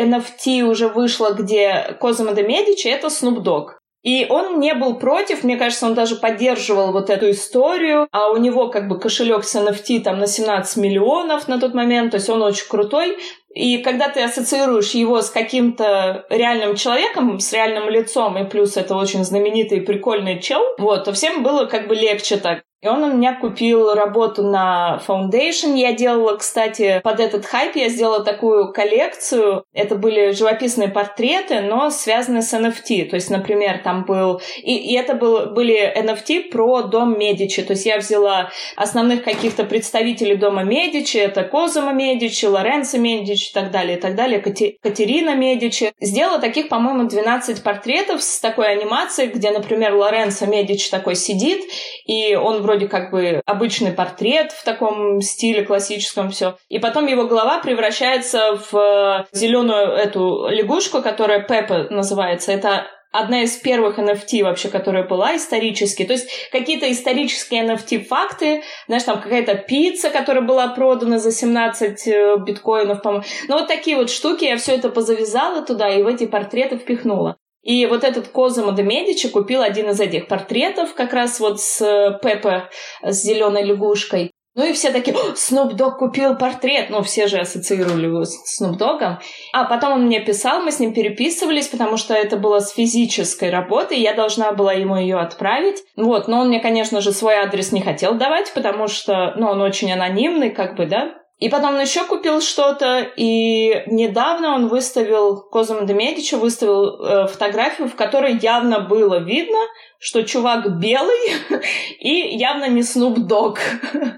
NFT уже вышло, где Козумо де Медичи — это Snoop Dogg. И он не был против, мне кажется, он даже поддерживал вот эту историю, а у него как бы кошелек с NFT там на 17 миллионов на тот момент, то есть он очень крутой. И когда ты ассоциируешь его с каким-то реальным человеком, с реальным лицом, и плюс это очень знаменитый и прикольный чел, вот, то всем было как бы легче так. И он у меня купил работу на Foundation. Я делала, кстати, под этот хайп я сделала такую коллекцию. Это были живописные портреты, но связанные с NFT. То есть, например, там был... И, и это был, были NFT про дом Медичи. То есть я взяла основных каких-то представителей дома Медичи. Это Козума Медичи, Лоренцо Медичи и так далее, и так далее. Кати... Катерина Медичи. Сделала таких, по-моему, 12 портретов с такой анимацией, где, например, Лоренцо Медичи такой сидит, и он вроде вроде как бы обычный портрет в таком стиле классическом все. И потом его голова превращается в э, зеленую эту лягушку, которая Пеппа называется. Это одна из первых NFT вообще, которая была исторически. То есть какие-то исторические NFT-факты, знаешь, там какая-то пицца, которая была продана за 17 э, биткоинов, по-моему. Ну, вот такие вот штуки, я все это позавязала туда и в эти портреты впихнула. И вот этот Козимо де Медичи купил один из этих портретов, как раз вот с э, Пеппа, с зеленой лягушкой. Ну и все такие, Снуп Дог купил портрет. Ну, все же ассоциировали его с Снуп Догом. А потом он мне писал, мы с ним переписывались, потому что это было с физической работой, я должна была ему ее отправить. Вот, но он мне, конечно же, свой адрес не хотел давать, потому что, ну, он очень анонимный, как бы, да. И потом он еще купил что-то, и недавно он выставил, Козом де Медичи выставил э, фотографию, в которой явно было видно, что чувак белый и явно не Снуп Дог.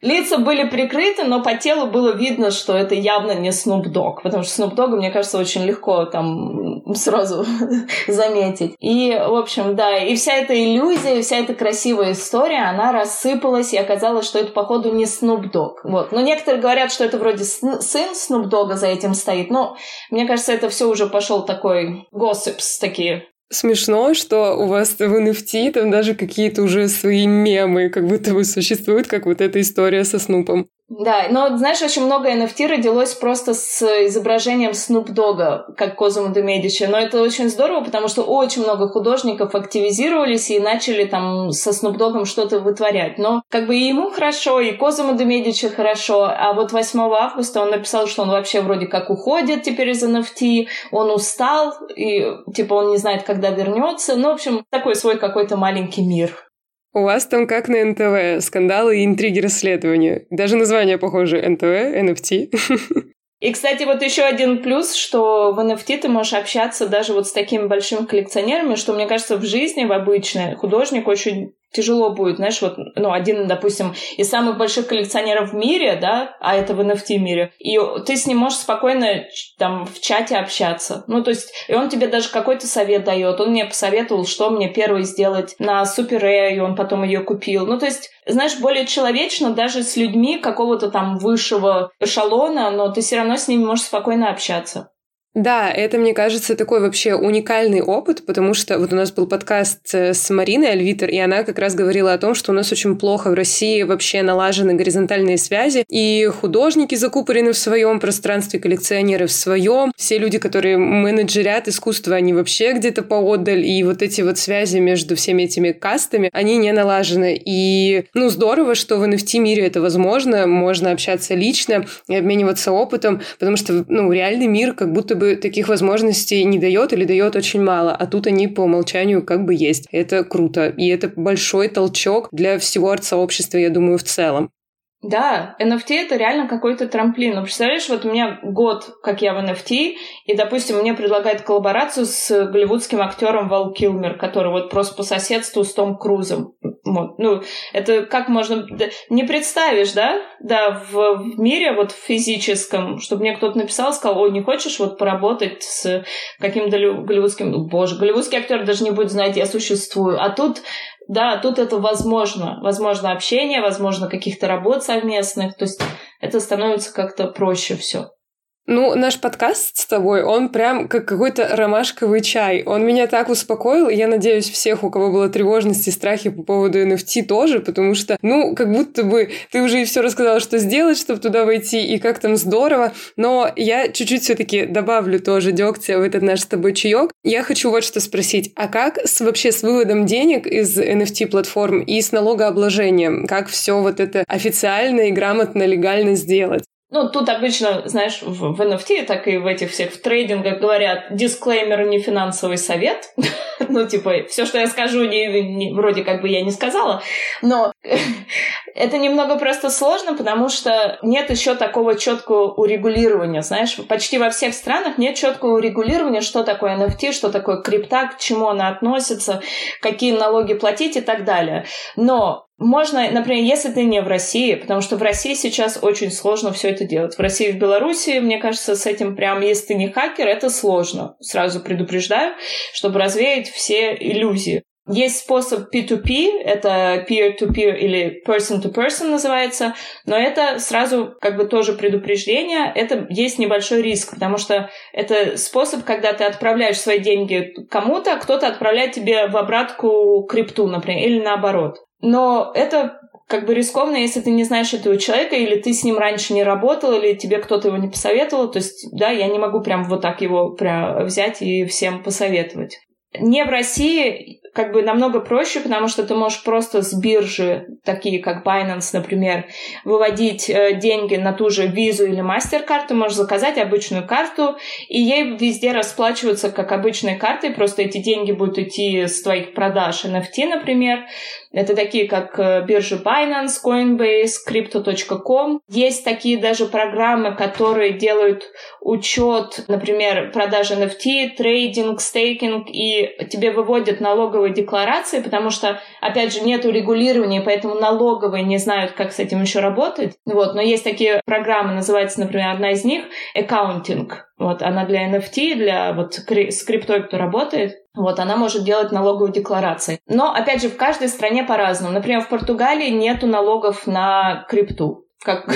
Лица были прикрыты, но по телу было видно, что это явно не Снуп Дог, потому что Снуп Дога, мне кажется, очень легко там сразу заметить. И, в общем, да, и вся эта иллюзия, вся эта красивая история, она рассыпалась, и оказалось, что это, походу, не Снуп Дог. Вот. Но некоторые говорят, что это вроде сын Снуп Дога за этим стоит, но мне кажется, это все уже пошел такой госсипс такие Смешно, что у вас в NFT там даже какие-то уже свои мемы как будто бы существуют, как вот эта история со Снупом. Да, но знаешь, очень много NFT родилось просто с изображением Снуп Дога, как Козумо де Медичи. Но это очень здорово, потому что очень много художников активизировались и начали там со Снуп Догом что-то вытворять. Но как бы и ему хорошо, и Козумо де Медичи хорошо. А вот 8 августа он написал, что он вообще вроде как уходит теперь из NFT, он устал, и типа он не знает, когда вернется. Ну, в общем, такой свой какой-то маленький мир. У вас там как на НТВ, скандалы и интриги расследования. Даже название похоже, НТВ, NFT. И, кстати, вот еще один плюс, что в NFT ты можешь общаться даже вот с такими большими коллекционерами, что, мне кажется, в жизни, в обычной, художник очень тяжело будет, знаешь, вот, ну, один, допустим, из самых больших коллекционеров в мире, да, а это в NFT мире, и ты с ним можешь спокойно там в чате общаться. Ну, то есть, и он тебе даже какой-то совет дает. Он мне посоветовал, что мне первый сделать на Супер и он потом ее купил. Ну, то есть, знаешь, более человечно даже с людьми какого-то там высшего эшелона, но ты все равно с ними можешь спокойно общаться. Да, это, мне кажется, такой вообще уникальный опыт, потому что вот у нас был подкаст э, с Мариной Альвитер, и она как раз говорила о том, что у нас очень плохо в России вообще налажены горизонтальные связи, и художники закупорены в своем пространстве, коллекционеры в своем, все люди, которые менеджерят искусство, они вообще где-то поотдаль, и вот эти вот связи между всеми этими кастами, они не налажены. И, ну, здорово, что в NFT-мире это возможно, можно общаться лично и обмениваться опытом, потому что, ну, реальный мир как будто бы бы таких возможностей не дает или дает очень мало, а тут они по умолчанию как бы есть. Это круто. И это большой толчок для всего арт-сообщества, я думаю, в целом. Да, NFT это реально какой-то трамплин. Ну, представляешь, вот у меня год, как я в NFT, и, допустим, мне предлагают коллаборацию с голливудским актером Вал Килмер, который вот просто по соседству с Том Крузом. Ну, это как можно... Не представишь, да? Да, в, в мире вот в физическом, чтобы мне кто-то написал, сказал, ой, не хочешь вот поработать с каким-то голливудским... Боже, голливудский актер даже не будет знать, я существую. А тут да, тут это возможно. Возможно общение, возможно каких-то работ совместных. То есть это становится как-то проще все. Ну, наш подкаст с тобой, он прям как какой-то ромашковый чай. Он меня так успокоил, и я надеюсь, всех, у кого было тревожности, страхи по поводу NFT тоже, потому что, ну, как будто бы ты уже и все рассказал, что сделать, чтобы туда войти, и как там здорово. Но я чуть-чуть все-таки добавлю тоже дегтя в этот наш с тобой чаек. Я хочу вот что спросить. А как с, вообще с выводом денег из NFT-платформ и с налогообложением? Как все вот это официально и грамотно, легально сделать? Ну, тут обычно, знаешь, в, в NFT, так и в этих всех в трейдингах говорят, дисклеймер не финансовый совет. ну, типа, все, что я скажу, не, не, вроде как бы я не сказала. Но это немного просто сложно, потому что нет еще такого четкого урегулирования, знаешь. Почти во всех странах нет четкого урегулирования, что такое NFT, что такое крипта, к чему она относится, какие налоги платить и так далее. Но можно, например, если ты не в России, потому что в России сейчас очень сложно все это делать. В России и в Беларуси, мне кажется, с этим прям, если ты не хакер, это сложно. Сразу предупреждаю, чтобы развеять все иллюзии. Есть способ P2P, это peer-to-peer или person-to-person называется, но это сразу как бы тоже предупреждение, это есть небольшой риск, потому что это способ, когда ты отправляешь свои деньги кому-то, а кто-то отправляет тебе в обратку крипту, например, или наоборот. Но это как бы рискованно, если ты не знаешь этого человека, или ты с ним раньше не работал, или тебе кто-то его не посоветовал. То есть, да, я не могу прям вот так его прям взять и всем посоветовать. Не в России как бы намного проще, потому что ты можешь просто с биржи, такие как Binance, например, выводить э, деньги на ту же визу или MasterCard, ты можешь заказать обычную карту, и ей везде расплачиваться как обычной картой, просто эти деньги будут идти с твоих продаж NFT, например, это такие, как э, биржи Binance, Coinbase, Crypto.com. Есть такие даже программы, которые делают учет, например, продажи NFT, трейдинг, стейкинг, и тебе выводят налоговые декларации, потому что, опять же, нет регулирования, поэтому налоговые не знают, как с этим еще работать. Вот, но есть такие программы, называется, например, одна из них accounting. Вот, она для NFT, для вот с кто работает. Вот, она может делать налоговые декларации. Но, опять же, в каждой стране по-разному. Например, в Португалии нету налогов на крипту как,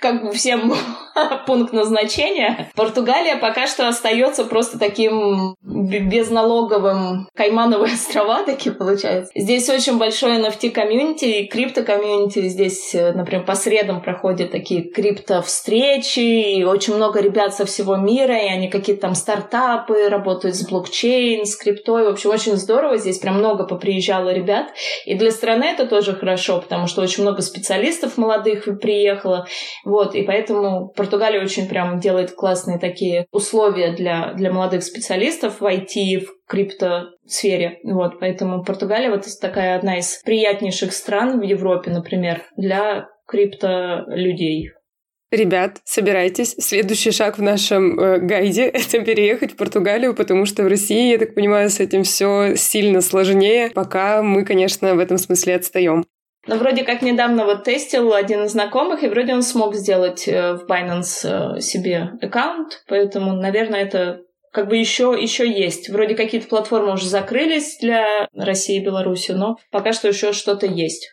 как всем пункт назначения. Португалия пока что остается просто таким безналоговым Каймановые острова такие получается. Здесь очень большое NFT-комьюнити и крипто-комьюнити. Здесь, э, например, по средам проходят такие крипто-встречи, и очень много ребят со всего мира, и они какие-то там стартапы, работают с блокчейн, с криптой. В общем, очень здорово. Здесь прям много поприезжало ребят. И для страны это тоже хорошо, потому что очень много специалистов молодых приехало. Вот, и поэтому Португалия очень прям делает классные такие условия для, для молодых специалистов в IT, в криптосфере. Вот, поэтому Португалия вот такая одна из приятнейших стран в Европе, например, для криптолюдей. Ребят, собирайтесь. Следующий шаг в нашем э, гайде — это переехать в Португалию, потому что в России, я так понимаю, с этим все сильно сложнее, пока мы, конечно, в этом смысле отстаем. Но вроде как недавно вот тестил один из знакомых, и вроде он смог сделать э, в Binance э, себе аккаунт, поэтому, наверное, это как бы еще, еще есть. Вроде какие-то платформы уже закрылись для России и Беларуси, но пока что еще что-то есть.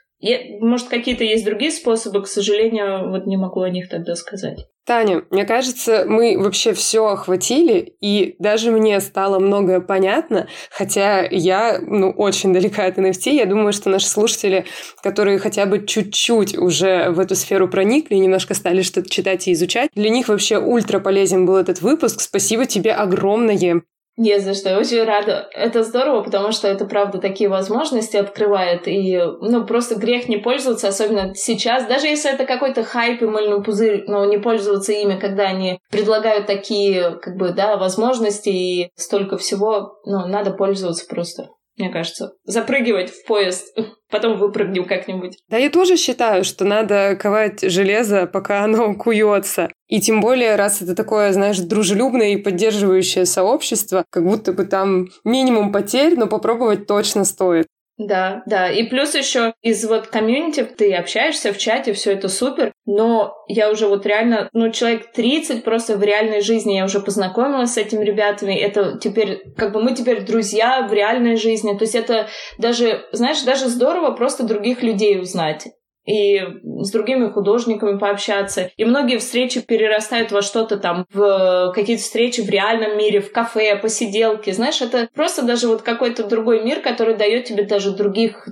Может, какие-то есть другие способы, к сожалению, вот не могу о них тогда сказать. Таня, мне кажется, мы вообще все охватили, и даже мне стало многое понятно, хотя я, ну, очень далека от NFT. Я думаю, что наши слушатели, которые хотя бы чуть-чуть уже в эту сферу проникли, немножко стали что-то читать и изучать, для них вообще ультра полезен был этот выпуск. Спасибо тебе огромное. Не за что, я очень рада. Это здорово, потому что это, правда, такие возможности открывает. И, ну, просто грех не пользоваться, особенно сейчас. Даже если это какой-то хайп и мыльный пузырь, но не пользоваться ими, когда они предлагают такие, как бы, да, возможности и столько всего, ну, надо пользоваться просто. Мне кажется. Запрыгивать в поезд, потом выпрыгнем как-нибудь. Да, я тоже считаю, что надо ковать железо, пока оно куется. И тем более, раз это такое, знаешь, дружелюбное и поддерживающее сообщество, как будто бы там минимум потерь, но попробовать точно стоит. Да, да. И плюс еще из вот комьюнити ты общаешься в чате, все это супер, но я уже вот реально, ну, человек 30 просто в реальной жизни я уже познакомилась с этими ребятами. Это теперь, как бы мы теперь друзья в реальной жизни. То есть это даже, знаешь, даже здорово просто других людей узнать и с другими художниками пообщаться. И многие встречи перерастают во что-то там, в какие-то встречи в реальном мире, в кафе, посиделки. Знаешь, это просто даже вот какой-то другой мир, который дает тебе даже других,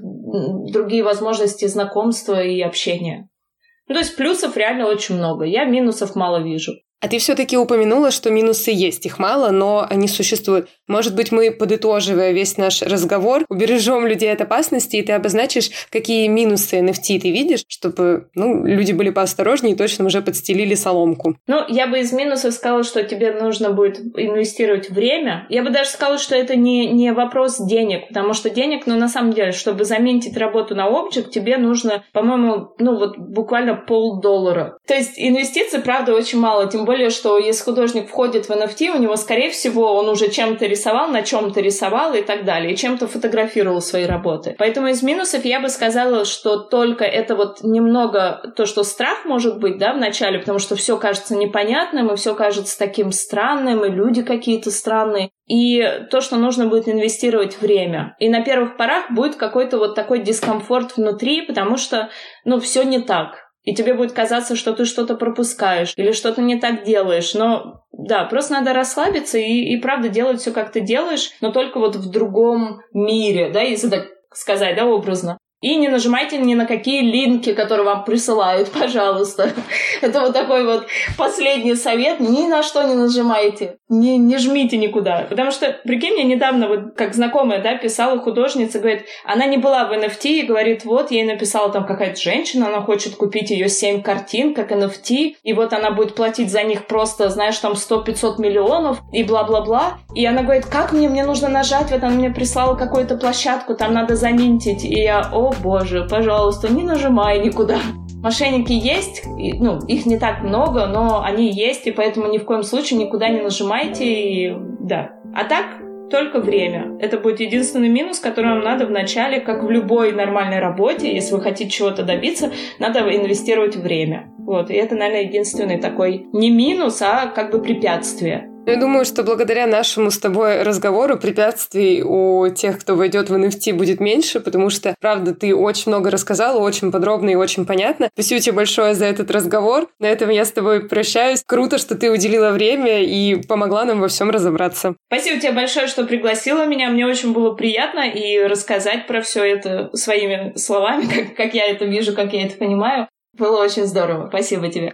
другие возможности знакомства и общения. Ну, то есть плюсов реально очень много. Я минусов мало вижу. А ты все-таки упомянула, что минусы есть, их мало, но они существуют. Может быть, мы, подытоживая весь наш разговор, убережем людей от опасности, и ты обозначишь, какие минусы NFT ты видишь, чтобы ну, люди были поосторожнее и точно уже подстелили соломку. Ну, я бы из минусов сказала, что тебе нужно будет инвестировать время. Я бы даже сказала, что это не, не вопрос денег, потому что денег, ну, на самом деле, чтобы заменить работу на объект, тебе нужно, по-моему, ну, вот буквально полдоллара. То есть инвестиций, правда, очень мало, тем более, что если художник входит в NFT, у него, скорее всего, он уже чем-то рисовал, на чем-то рисовал и так далее, и чем-то фотографировал свои работы. Поэтому из минусов я бы сказала, что только это вот немного то, что страх может быть, да, в начале, потому что все кажется непонятным, и все кажется таким странным, и люди какие-то странные. И то, что нужно будет инвестировать время. И на первых порах будет какой-то вот такой дискомфорт внутри, потому что, ну, все не так и тебе будет казаться, что ты что-то пропускаешь или что-то не так делаешь. Но да, просто надо расслабиться и, и правда делать все, как ты делаешь, но только вот в другом мире, да, если так сказать, да, образно. И не нажимайте ни на какие линки, которые вам присылают, пожалуйста. Это вот такой вот последний совет. Ни на что не нажимайте. Не, не жмите никуда. Потому что, прикинь, мне недавно, вот как знакомая, да, писала художница, говорит, она не была в NFT и говорит, вот, ей написала там какая-то женщина, она хочет купить ее 7 картин, как NFT, и вот она будет платить за них просто, знаешь, там 100-500 миллионов и бла-бла-бла. И она говорит, как мне, мне нужно нажать, вот она мне прислала какую-то площадку, там надо заминтить. И я, о боже, пожалуйста, не нажимай никуда. Мошенники есть, ну, их не так много, но они есть, и поэтому ни в коем случае никуда не нажимайте, и да. А так, только время. Это будет единственный минус, который вам надо в начале, как в любой нормальной работе, если вы хотите чего-то добиться, надо инвестировать время. Вот, и это, наверное, единственный такой не минус, а как бы препятствие. Я думаю, что благодаря нашему с тобой разговору препятствий у тех, кто войдет в NFT, будет меньше, потому что, правда, ты очень много рассказала, очень подробно и очень понятно. Спасибо тебе большое за этот разговор. На этом я с тобой прощаюсь. Круто, что ты уделила время и помогла нам во всем разобраться. Спасибо тебе большое, что пригласила меня. Мне очень было приятно и рассказать про все это своими словами, как, как я это вижу, как я это понимаю. Было очень здорово. Спасибо тебе.